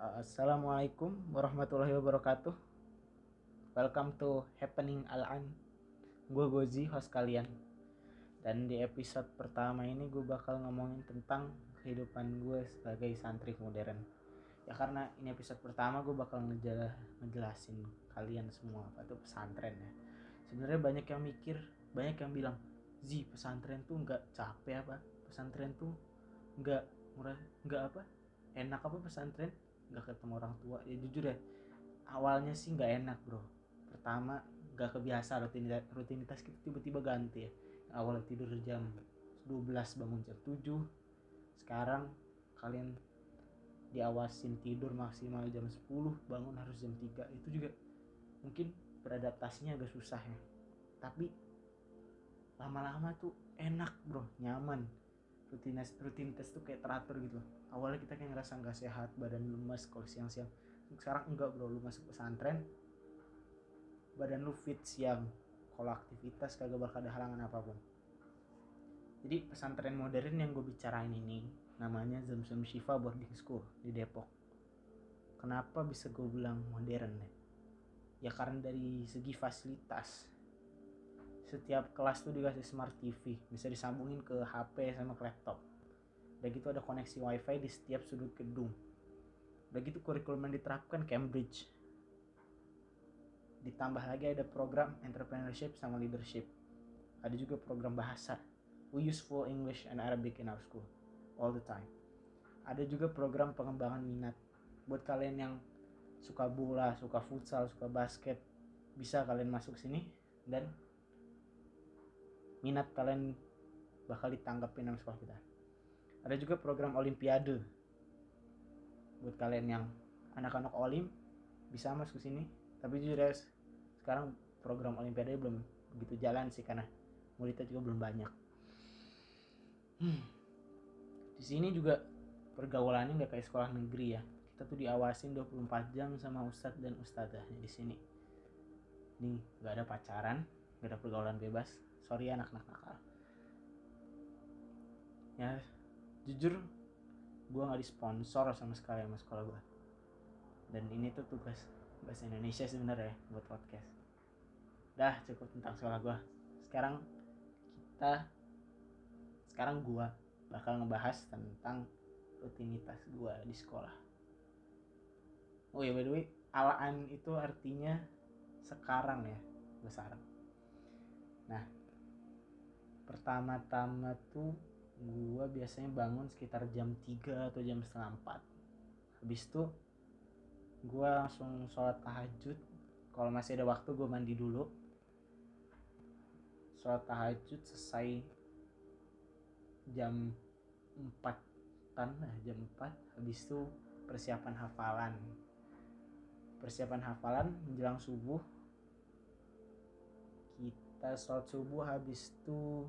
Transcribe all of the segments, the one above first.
Assalamualaikum warahmatullahi wabarakatuh. Welcome to Happening Al-An. Gue Gozi, host kalian. Dan di episode pertama ini gue bakal ngomongin tentang kehidupan gue sebagai santri modern. Ya karena ini episode pertama gue bakal ngejel ngejelasin kalian semua apa tuh pesantren ya. Sebenarnya banyak yang mikir, banyak yang bilang, "Zi, pesantren tuh nggak capek apa? Pesantren tuh nggak murah, nggak apa? Enak apa pesantren?" Nggak ketemu orang tua. Ya jujur ya awalnya sih nggak enak bro. Pertama nggak kebiasa rutinitas rutinitas kita tiba-tiba ganti ya. Awalnya tidur jam 12 bangun jam 7 sekarang kalian diawasin tidur maksimal jam 10 bangun harus jam 3 itu juga mungkin beradaptasinya agak susah ya. Tapi lama-lama tuh enak bro. Nyaman rutinitas rutinitas tuh kayak teratur gitu loh. Awalnya kita kayak ngerasa nggak sehat badan lemas kalau siang-siang. Sekarang enggak bro. Lu masuk pesantren badan lu fit siang. Kalau aktivitas kagak bakal ada halangan apa pun. Jadi pesantren modern yang gue bicarain ini namanya Zamzam Shifa Boarding School di Depok. Kenapa bisa gue bilang modern ya? Ya karena dari segi fasilitas setiap kelas tuh dikasih smart TV bisa disambungin ke HP sama ke laptop. Udah gitu ada koneksi wifi di setiap sudut gedung. Udah gitu kurikulum yang diterapkan Cambridge. Ditambah lagi ada program entrepreneurship sama leadership. Ada juga program bahasa. We use full English and Arabic in our school all the time. Ada juga program pengembangan minat. Buat kalian yang suka bola suka futsal suka basket bisa kalian masuk sini dan minat kalian bakal ditanggapin sama sekolah kita. Ada juga program olimpiade. Buat kalian yang anak-anak olim bisa masuk sini. Tapi jujur ya sekarang program olimpiade belum begitu jalan sih karena muridnya juga belum banyak. Hmm. di sini juga pergaulannya nggak kayak sekolah negeri ya. Kita tuh diawasin 24 jam sama ustadz dan ustadzahnya di sini. Nih nggak ada pacaran nggak ada pergaulan bebas sorry anak-anak nakal ya jujur gue nggak disponsor sama sekali sama sekolah gue dan ini tuh tugas bahasa Indonesia sebenarnya buat podcast. Dah cukup tentang sekolah gue sekarang kita sekarang gue bakal ngebahas tentang rutinitas gue di sekolah. Oh ya by the way alaan itu artinya sekarang ya besar nah pertama-tama tuh gue biasanya bangun sekitar jam 3 atau jam setengah 4 habis itu gue langsung sholat tahajud. Kalau masih ada waktu gue mandi dulu. Sholat tahajud selesai jam 4 tan nah jam 4 habis itu persiapan hafalan. Persiapan hafalan menjelang subuh kita sholat subuh habis itu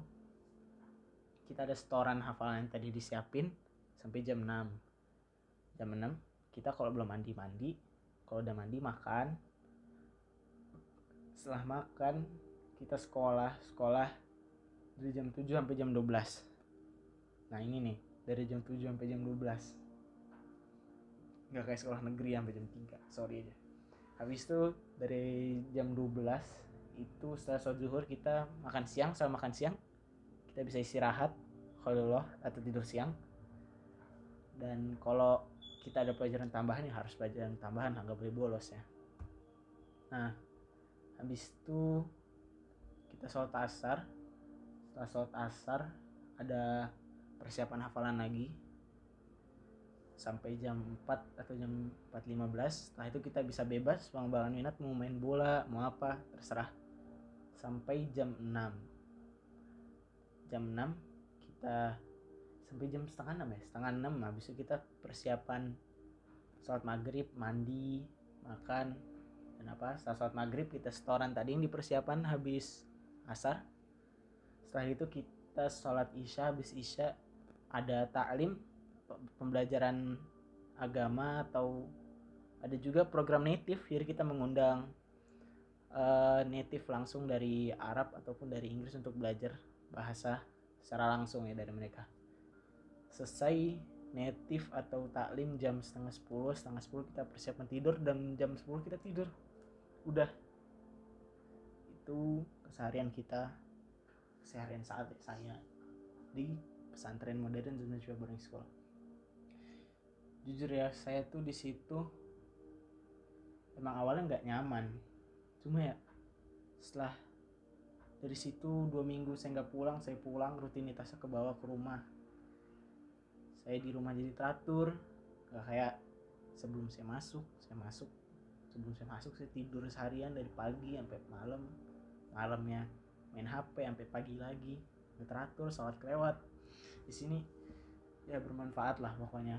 kita ada setoran hafalan yang tadi disiapin sampai jam 6 jam 6 kita kalau belum mandi mandi. Kalau udah mandi makan. Setelah makan kita sekolah. Sekolah dari jam 7 sampai jam 12 nah ini nih dari jam 7 sampai jam 12 nggak kayak sekolah negeri sampai jam 3 sorry aja. Habis itu dari jam 12 itu setelah sholat zuhur kita makan siang setelah makan siang kita bisa istirahat kalau atau tidur siang. Dan kalau kita ada pelajaran tambahan ya harus pelajaran tambahan nggak boleh bolos ya. Nah habis itu kita sholat asar. Setelah sholat asar ada persiapan hafalan lagi. Sampai jam 4 atau jam 4.15 setelah itu kita bisa bebas pengembangan minat mau main bola mau apa terserah sampai jam 6 jam 6 kita sampai jam setengah 6 ya setengah 6 habis itu kita persiapan sholat maghrib mandi makan dan apa. Setelah sholat maghrib kita setoran tadi yang dipersiapan habis asar. Setelah itu kita sholat isya habis isya ada taklim pembelajaran agama atau ada juga program native. Jadi kita mengundang uh, native langsung dari Arab ataupun dari Inggris untuk belajar bahasa secara langsung ya dari mereka. Selesai native atau taklim jam setengah sepuluh setengah sepuluh kita persiapkan tidur dan jam sepuluh kita tidur. Udah. Itu keseharian kita keseharian saat saya di pesantren modern Indonesia Boarding School jujur ya saya tuh di situ emang awalnya nggak nyaman cuma ya setelah dari situ dua minggu saya nggak pulang saya pulang rutinitasnya ke bawah ke rumah. Saya di rumah jadi teratur nggak kayak sebelum saya masuk saya masuk. Sebelum saya masuk saya tidur seharian dari pagi sampai malam. Malamnya main HP sampai pagi lagi teratur sholat kelewat. Di sini ya bermanfaat lah pokoknya.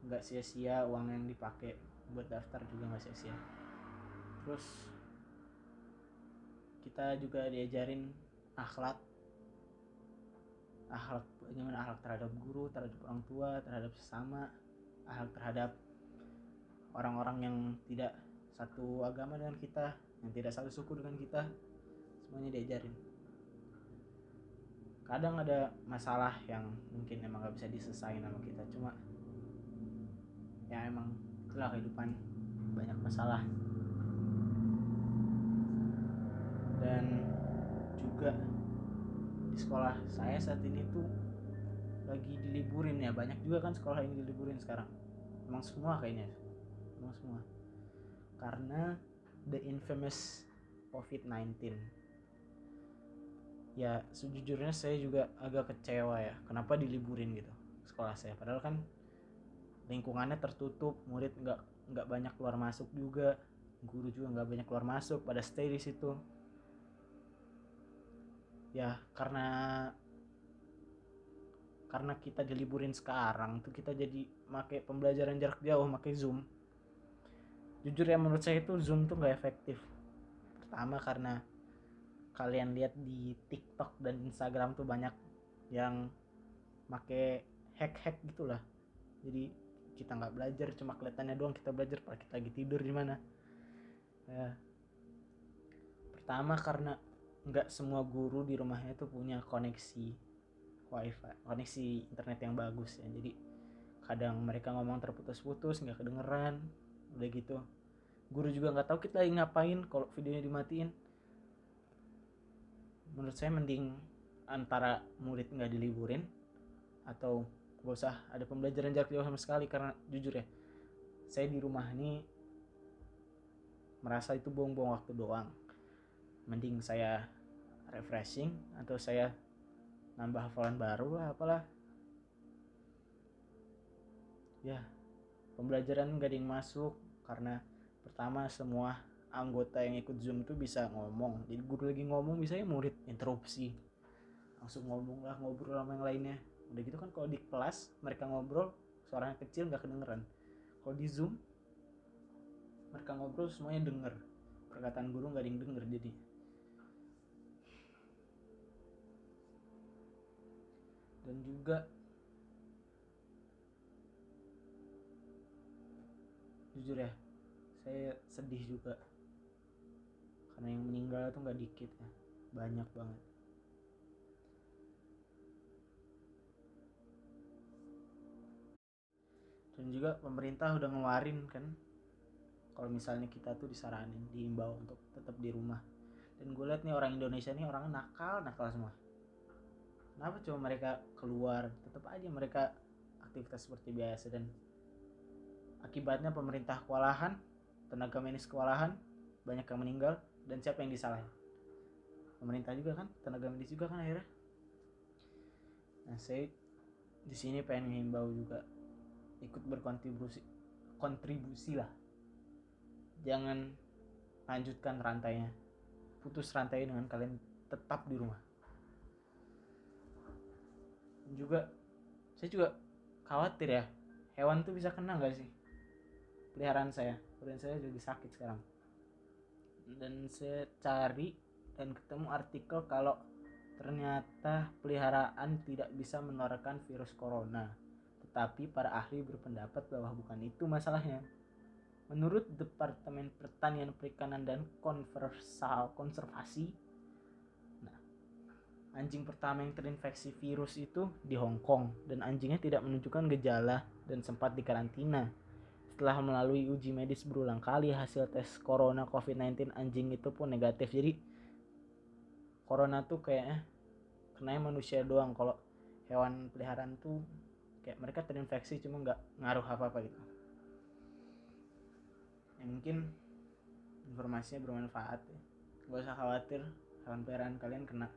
Nggak sia-sia uang yang dipakai buat daftar juga nggak sia-sia terus kita juga diajarin akhlak. Akhlak bagaimana akhlak terhadap guru terhadap orang tua terhadap sesama akhlak terhadap orang-orang yang tidak satu agama dengan kita yang tidak satu suku dengan kita. Semuanya diajarin. Kadang ada masalah yang mungkin emang gak bisa diselesain sama kita cuma ya emang itulah kehidupan. Banyak masalah dan juga di sekolah saya saat ini tuh lagi diliburin ya banyak juga kan sekolah ini diliburin sekarang. Emang semua kayaknya emang semua. Karena the infamous COVID-19 ya sejujurnya saya juga agak kecewa ya kenapa diliburin gitu sekolah saya. Padahal kan lingkungannya tertutup murid nggak nggak banyak keluar masuk juga guru juga nggak banyak keluar masuk pada stay di situ ya karena karena kita diliburin sekarang tuh kita jadi make pembelajaran jarak jauh make zoom. Jujur ya menurut saya itu zoom tuh nggak efektif. Pertama karena kalian lihat di TikTok dan Instagram tuh banyak yang make hack-hack gitulah jadi kita nggak belajar cuma kelihatannya doang kita belajar pada kita lagi tidur di mana ya. Pertama karena nggak semua guru di rumahnya tuh punya koneksi wifi koneksi internet yang bagus ya. Jadi kadang mereka ngomong terputus-putus nggak kedengeran udah gitu. Guru juga nggak tahu kita lagi ngapain kalau videonya dimatiin. Menurut saya mending antara murid nggak diliburin atau gak usah ada pembelajaran jarak jauh sama sekali. Karena jujur ya saya di rumah ini merasa itu buang-buang waktu doang. Mending saya refreshing atau saya nambah hafalan baru lah apalah. Ya pembelajaran gak ada yang masuk karena pertama semua anggota yang ikut zoom tuh bisa ngomong. Jadi guru lagi ngomong bisa ya murid interupsi langsung ngomong lah ngobrol sama yang lainnya. Udah gitu kan kalau di kelas mereka ngobrol suaranya kecil nggak kedengeran. Kalau di zoom mereka ngobrol semuanya denger. Perkataan guru nggak ada yang denger jadi dan juga jujur ya saya sedih juga. Karena yang meninggal tuh nggak dikit ya banyak banget. Dan juga pemerintah udah ngeluarin kan kalau misalnya kita tuh disaranin diimbau untuk tetap di rumah. Dan gue liat nih orang Indonesia nih orang nakal nakal semua kenapa cuma mereka keluar? Tetap aja mereka aktivitas seperti biasa dan akibatnya pemerintah kewalahan tenaga medis kewalahan banyak yang meninggal dan siapa yang disalahin? Pemerintah juga kan tenaga medis juga kan akhirnya. Nah saya di sini pengen menghimbau juga ikut berkontribusi kontribusi lah. Jangan lanjutkan rantainya. Putus rantai dengan kalian tetap di rumah juga saya juga khawatir ya hewan tuh bisa kena nggak sih? Peliharaan saya peliharaan saya jadi sakit sekarang. Dan saya cari dan ketemu artikel kalau ternyata peliharaan tidak bisa menularkan virus corona. Tetapi para ahli berpendapat bahwa bukan itu masalahnya. Menurut Departemen Pertanian Perikanan dan Konversal Konservasi anjing pertama yang terinfeksi virus itu di Hong Kong dan anjingnya tidak menunjukkan gejala dan sempat dikarantina. Setelah melalui uji medis berulang kali hasil tes corona COVID-19 anjing itu pun negatif. Jadi corona tuh kayaknya kena manusia doang kalau hewan peliharaan tuh kayak mereka terinfeksi cuma nggak ngaruh apa-apa gitu. Ya mungkin informasinya bermanfaat ya. Gak usah khawatir hewan peliharaan kalian kena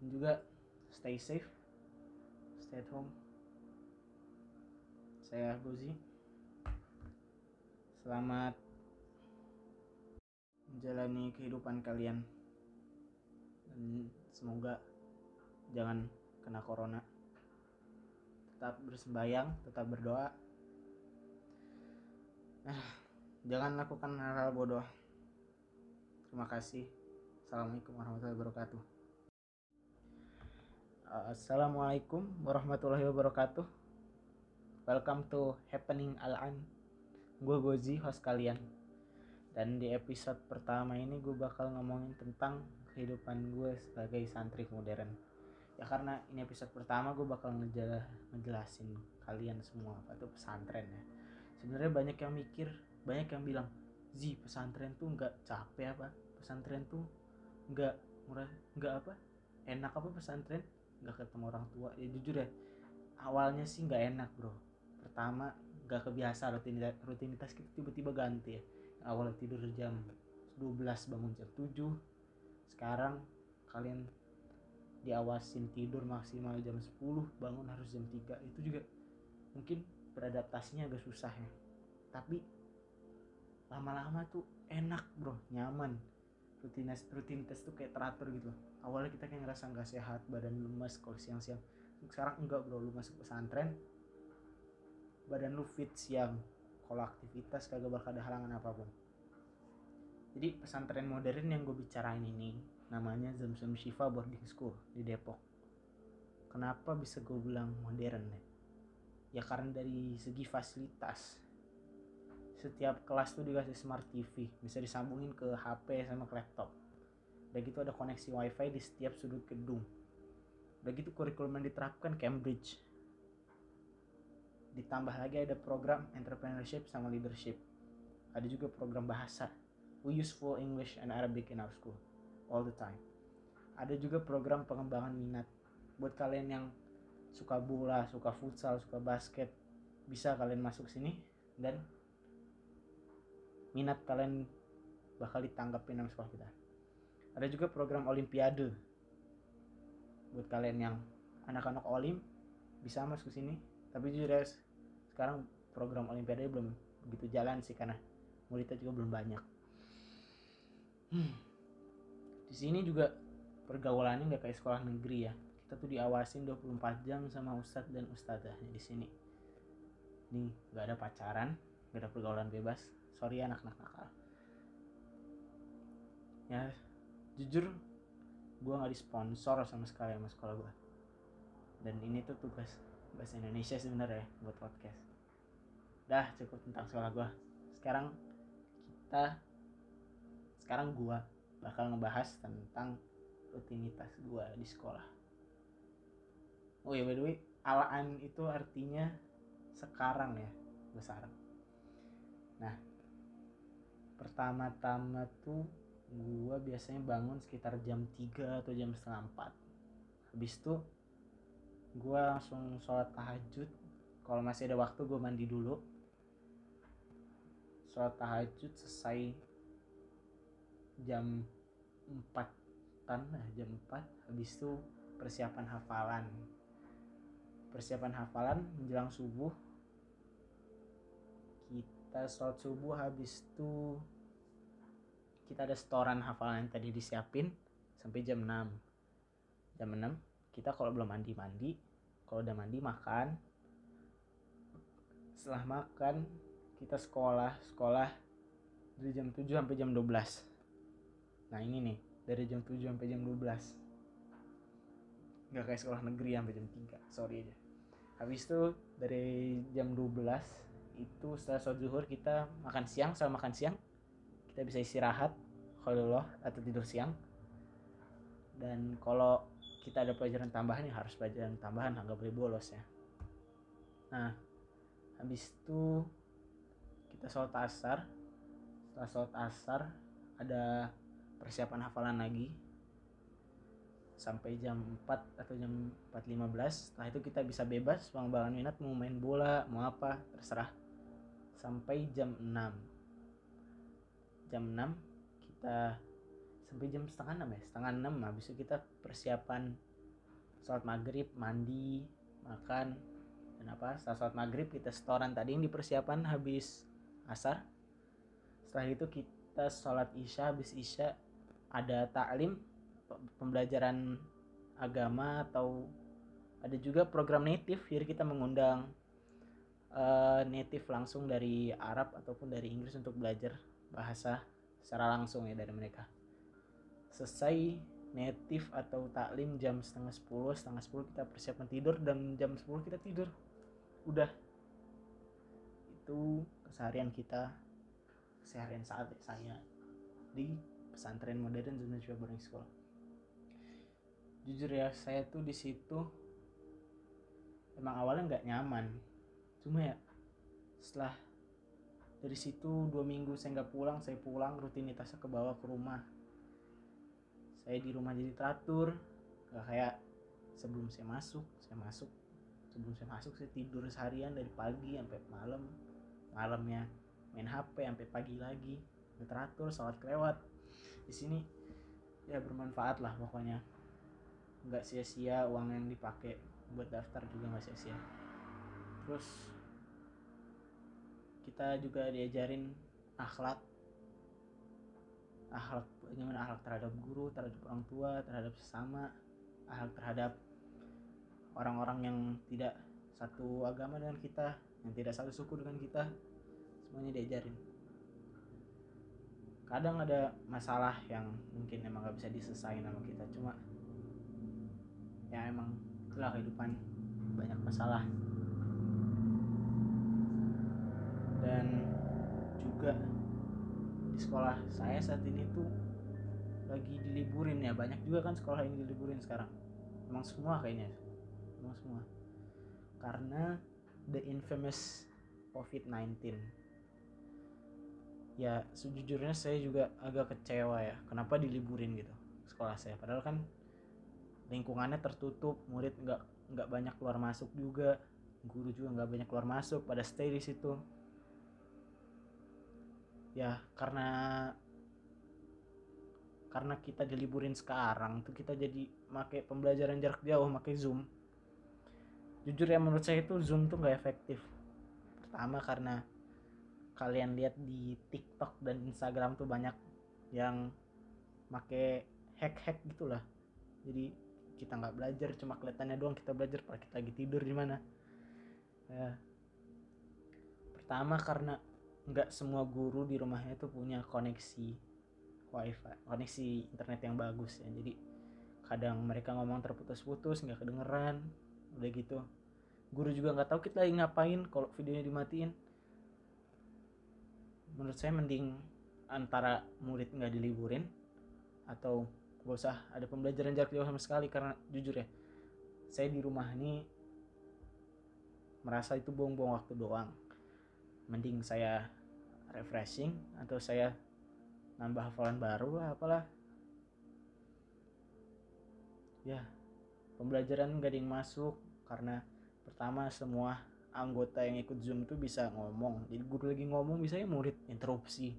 dan juga stay safe stay at home. Saya Gozi. Selamat menjalani kehidupan kalian. Dan semoga jangan kena corona. Tetap bersembayang tetap berdoa. Nah, jangan lakukan hal-hal bodoh. Terima kasih. Assalamualaikum warahmatullahi wabarakatuh Assalamualaikum warahmatullahi wabarakatuh. Welcome to Happening Al-An. Gue Gozi, host kalian. Dan di episode pertama ini gue bakal ngomongin tentang kehidupan gue sebagai santri modern. Ya karena ini episode pertama gue bakal ngejel ngejelasin kalian semua apa itu pesantren ya. Sebenarnya banyak yang mikir, banyak yang bilang Zi pesantren tuh nggak capek apa? Pesantren tuh nggak murah, nggak apa? Enak apa pesantren nggak ketemu orang tua. Ya jujur ya awalnya sih nggak enak bro. Pertama nggak kebiasa rutinitas rutinitas kita tiba-tiba ganti ya. Awalnya tidur jam 12 bangun jam 7 sekarang kalian diawasin tidur maksimal jam 10 bangun harus jam 3 itu juga mungkin beradaptasinya agak susah ya. Tapi lama-lama tuh enak bro. Nyaman. Rutinitas rutinitas tuh kayak teratur gitu awalnya kita kayak ngerasa nggak sehat badan lemas kalau siang-siang. Sekarang enggak bro lu masuk pesantren badan lu fit siang. Kalau aktivitas kagak bakal ada halangan apa pun. Jadi pesantren modern yang gue bicarain ini namanya Zamzam Shifa Boarding School di Depok. Kenapa bisa gue bilang modern ya? Ya karena dari segi fasilitas. Setiap kelas tuh dikasih smart TV bisa disambungin ke HP sama ke laptop udah gitu ada koneksi wifi di setiap sudut gedung. Udah gitu kurikulum yang diterapkan Cambridge. Ditambah lagi ada program entrepreneurship sama leadership. Ada juga program bahasa. We use full English and Arabic in our school all the time. Ada juga program pengembangan minat. Buat kalian yang suka bola suka futsal suka basket bisa kalian masuk sini dan minat kalian bakal ditanggapin sama sekolah kita ada juga program olimpiade. Buat kalian yang anak-anak olim bisa masuk sini. Tapi jujur ya sekarang program olimpiade belum begitu jalan sih karena muridnya juga belum banyak. Hmm. di sini juga pergaulannya nggak kayak sekolah negeri ya. Kita tuh diawasin 24 jam sama ustadz dan ustadzahnya di sini. Nih nggak ada pacaran nggak ada pergaulan bebas. Sorry ya anak-anak nakal. Ya jujur gue nggak disponsor sama sekali sama sekolah gue dan ini tuh tugas bahasa Indonesia sebenarnya buat podcast. Dah cukup tentang sekolah gue sekarang kita sekarang gue bakal ngebahas tentang rutinitas gue di sekolah. Oh ya by the way alaan itu artinya sekarang ya besar nah pertama-tama tuh gue biasanya bangun sekitar jam 3 atau jam setengah 4 habis itu gue langsung sholat tahajud. Kalau masih ada waktu gue mandi dulu. Sholat tahajud selesai jam 4 kan nah jam 4 habis itu persiapan hafalan. Persiapan hafalan menjelang subuh. Kita sholat subuh habis itu kita ada setoran hafalan yang tadi disiapin sampai jam 6 jam 6 kita kalau belum mandi mandi kalau udah mandi makan. Setelah makan kita sekolah sekolah dari jam 7 sampai jam 12 nah ini nih dari jam 7 sampai jam 12 nggak kayak sekolah negeri sampai jam 3 sorry aja. Habis itu dari jam 12 itu setelah sholat zuhur kita makan siang setelah makan siang kita bisa istirahat kalau atau tidur siang. Dan kalau kita ada pelajaran tambahan ya harus pelajaran tambahan nggak boleh bolos ya. Nah habis itu kita sholat asar. Setelah sholat asar ada persiapan hafalan lagi. Sampai jam 4 atau jam 4.15 setelah itu kita bisa bebas pengembangan minat mau main bola mau apa terserah. Sampai jam 6 jam 6 kita sampai jam setengah 6 ya setengah 6 habis itu kita persiapan sholat maghrib mandi makan dan apa. Setelah sholat maghrib kita setoran. Tadi yang dipersiapan habis asar. Setelah itu kita sholat isya. Habis isya ada taklim pembelajaran agama atau ada juga program native. Jadi kita mengundang uh, native langsung dari Arab ataupun dari Inggris untuk belajar bahasa secara langsung ya dari mereka. Selesai native atau taklim jam setengah sepuluh setengah sepuluh kita persiapan tidur dan jam sepuluh kita tidur. Udah. Itu keseharian kita keseharian saat saya di pesantren modern Indonesia Boarding School. Jujur ya saya tuh di situ emang awalnya nggak nyaman. Cuma ya setelah dari situ dua minggu saya nggak pulang saya pulang rutinitasnya ke bawah ke rumah. Saya di rumah jadi teratur nggak kayak sebelum saya masuk saya masuk. Sebelum saya masuk saya tidur seharian dari pagi sampai malam. Malamnya main HP sampai pagi lagi. Teratur sholat kelewat. Di sini ya bermanfaat lah pokoknya. Nggak sia-sia uang yang dipakai buat daftar juga nggak sia-sia. Terus kita juga diajarin akhlak. Akhlak bagaimana akhlak terhadap guru terhadap orang tua terhadap sesama akhlak terhadap orang-orang yang tidak satu agama dengan kita yang tidak satu suku dengan kita. Semuanya diajarin. Kadang ada masalah yang mungkin emang gak bisa diselesaikan sama kita cuma ya emang itulah kehidupan. Banyak masalah dan juga di sekolah saya saat ini tuh lagi diliburin ya banyak juga kan sekolah yang diliburin sekarang. Emang semua kayaknya emang semua. Karena the infamous COVID-19 ya sejujurnya saya juga agak kecewa ya kenapa diliburin gitu sekolah saya. Padahal kan lingkungannya tertutup murid nggak nggak banyak keluar masuk juga guru juga nggak banyak keluar masuk pada stay di situ ya karena karena kita diliburin sekarang tuh kita jadi make pembelajaran jarak jauh make zoom. Jujur ya menurut saya itu zoom tuh nggak efektif. Pertama karena kalian lihat di TikTok dan Instagram tuh banyak yang make hack-hack gitulah. Jadi kita nggak belajar cuma kelihatannya doang kita belajar pas kita lagi tidur di mana. Ya. pertama karena nggak semua guru di rumahnya tuh punya koneksi wifi koneksi internet yang bagus ya. Jadi kadang mereka ngomong terputus-putus nggak kedengeran udah gitu. Guru juga nggak tahu kita lagi ngapain kalau videonya dimatiin. Menurut saya mending antara murid nggak diliburin atau gak usah ada pembelajaran jarak jauh sama sekali. Karena jujur ya saya di rumah ini merasa itu buang-buang waktu doang mending saya refreshing atau saya nambah hafalan baru lah apalah. Ya pembelajaran gak ada yang masuk karena pertama semua anggota yang ikut zoom itu bisa ngomong. Jadi guru lagi ngomong bisa murid interupsi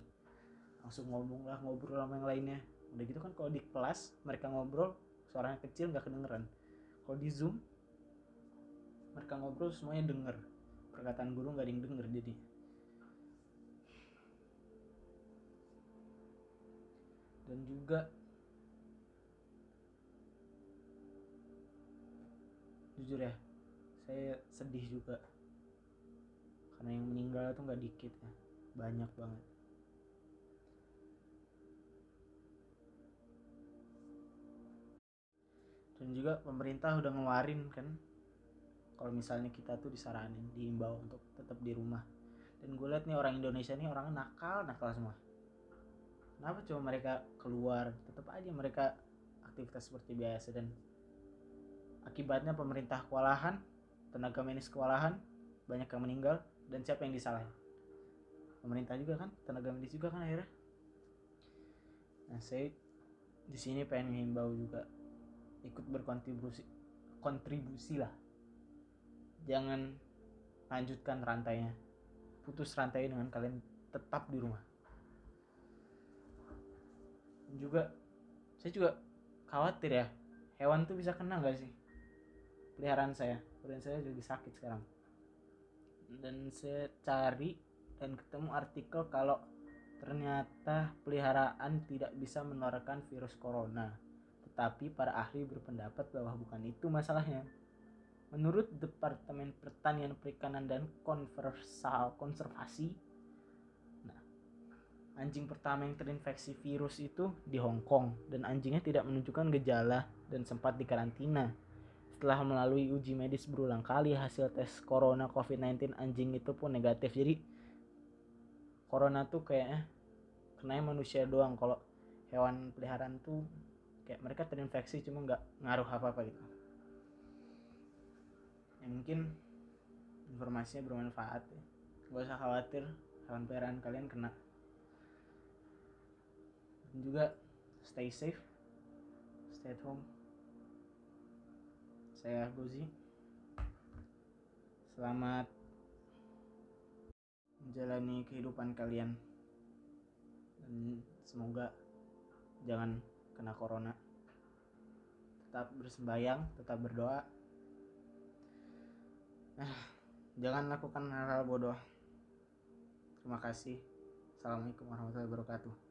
langsung ngomong lah ngobrol sama yang lainnya. Udah gitu kan kalau di kelas mereka ngobrol suaranya kecil nggak kedengeran. Kalau di zoom mereka ngobrol semuanya denger. Perkataan guru nggak ada yang denger jadi dan juga jujur ya saya sedih juga. Karena yang meninggal tuh nggak dikit ya banyak banget. Dan juga pemerintah udah ngeluarin kan kalau misalnya kita tuh disaranin diimbau untuk tetap di rumah. Dan gue liat nih orang Indonesia nih orang nakal nakal semua kenapa cuma mereka keluar? Tetap aja mereka beraktivitas seperti biasa dan akibatnya pemerintah kewalahan tenaga medis kewalahan banyak yang meninggal dan siapa yang disalahin? Pemerintah juga kan tenaga medis juga kan akhirnya. Nah saya di sini pengen menghimbau juga ikut berkontribusi kontribusi lah jangan lanjutkan rantainya. Putus rantai dengan kalian tetap di rumah juga saya juga khawatir ya hewan tuh bisa kena nggak sih? Peliharaan saya peliharaan saya jadi sakit sekarang. Dan saya cari dan ketemu artikel kalau ternyata peliharaan tidak bisa menularkan virus corona. Tetapi para ahli berpendapat bahwa bukan itu masalahnya. Menurut Departemen Pertanian Perikanan dan Konservasi nah anjing pertama yang terinfeksi virus itu di Hong Kong dan anjingnya tidak menunjukkan gejala dan sempat dikarantina setelah melalui uji medis berulang kali hasil tes corona COVID-19 anjing itu pun negatif. Jadi corona tuh kayaknya kena manusia doang. Kalau hewan peliharaan tuh kayak mereka terinfeksi cuma nggak ngaruh apa-apa gitu. Ya mungkin informasinya bermanfaat ya. Gak usah khawatir hewan peliharaan kalian kena. Dan juga stay safe, stay at home. Saya Gozi. Selamat menjalani kehidupan kalian. Dan semoga jangan kena corona. Tetap bersembayang tetap berdoa. Nah, jangan lakukan hal-hal bodoh. Terima kasih. Assalamualaikum warahmatullahi wabarakatuh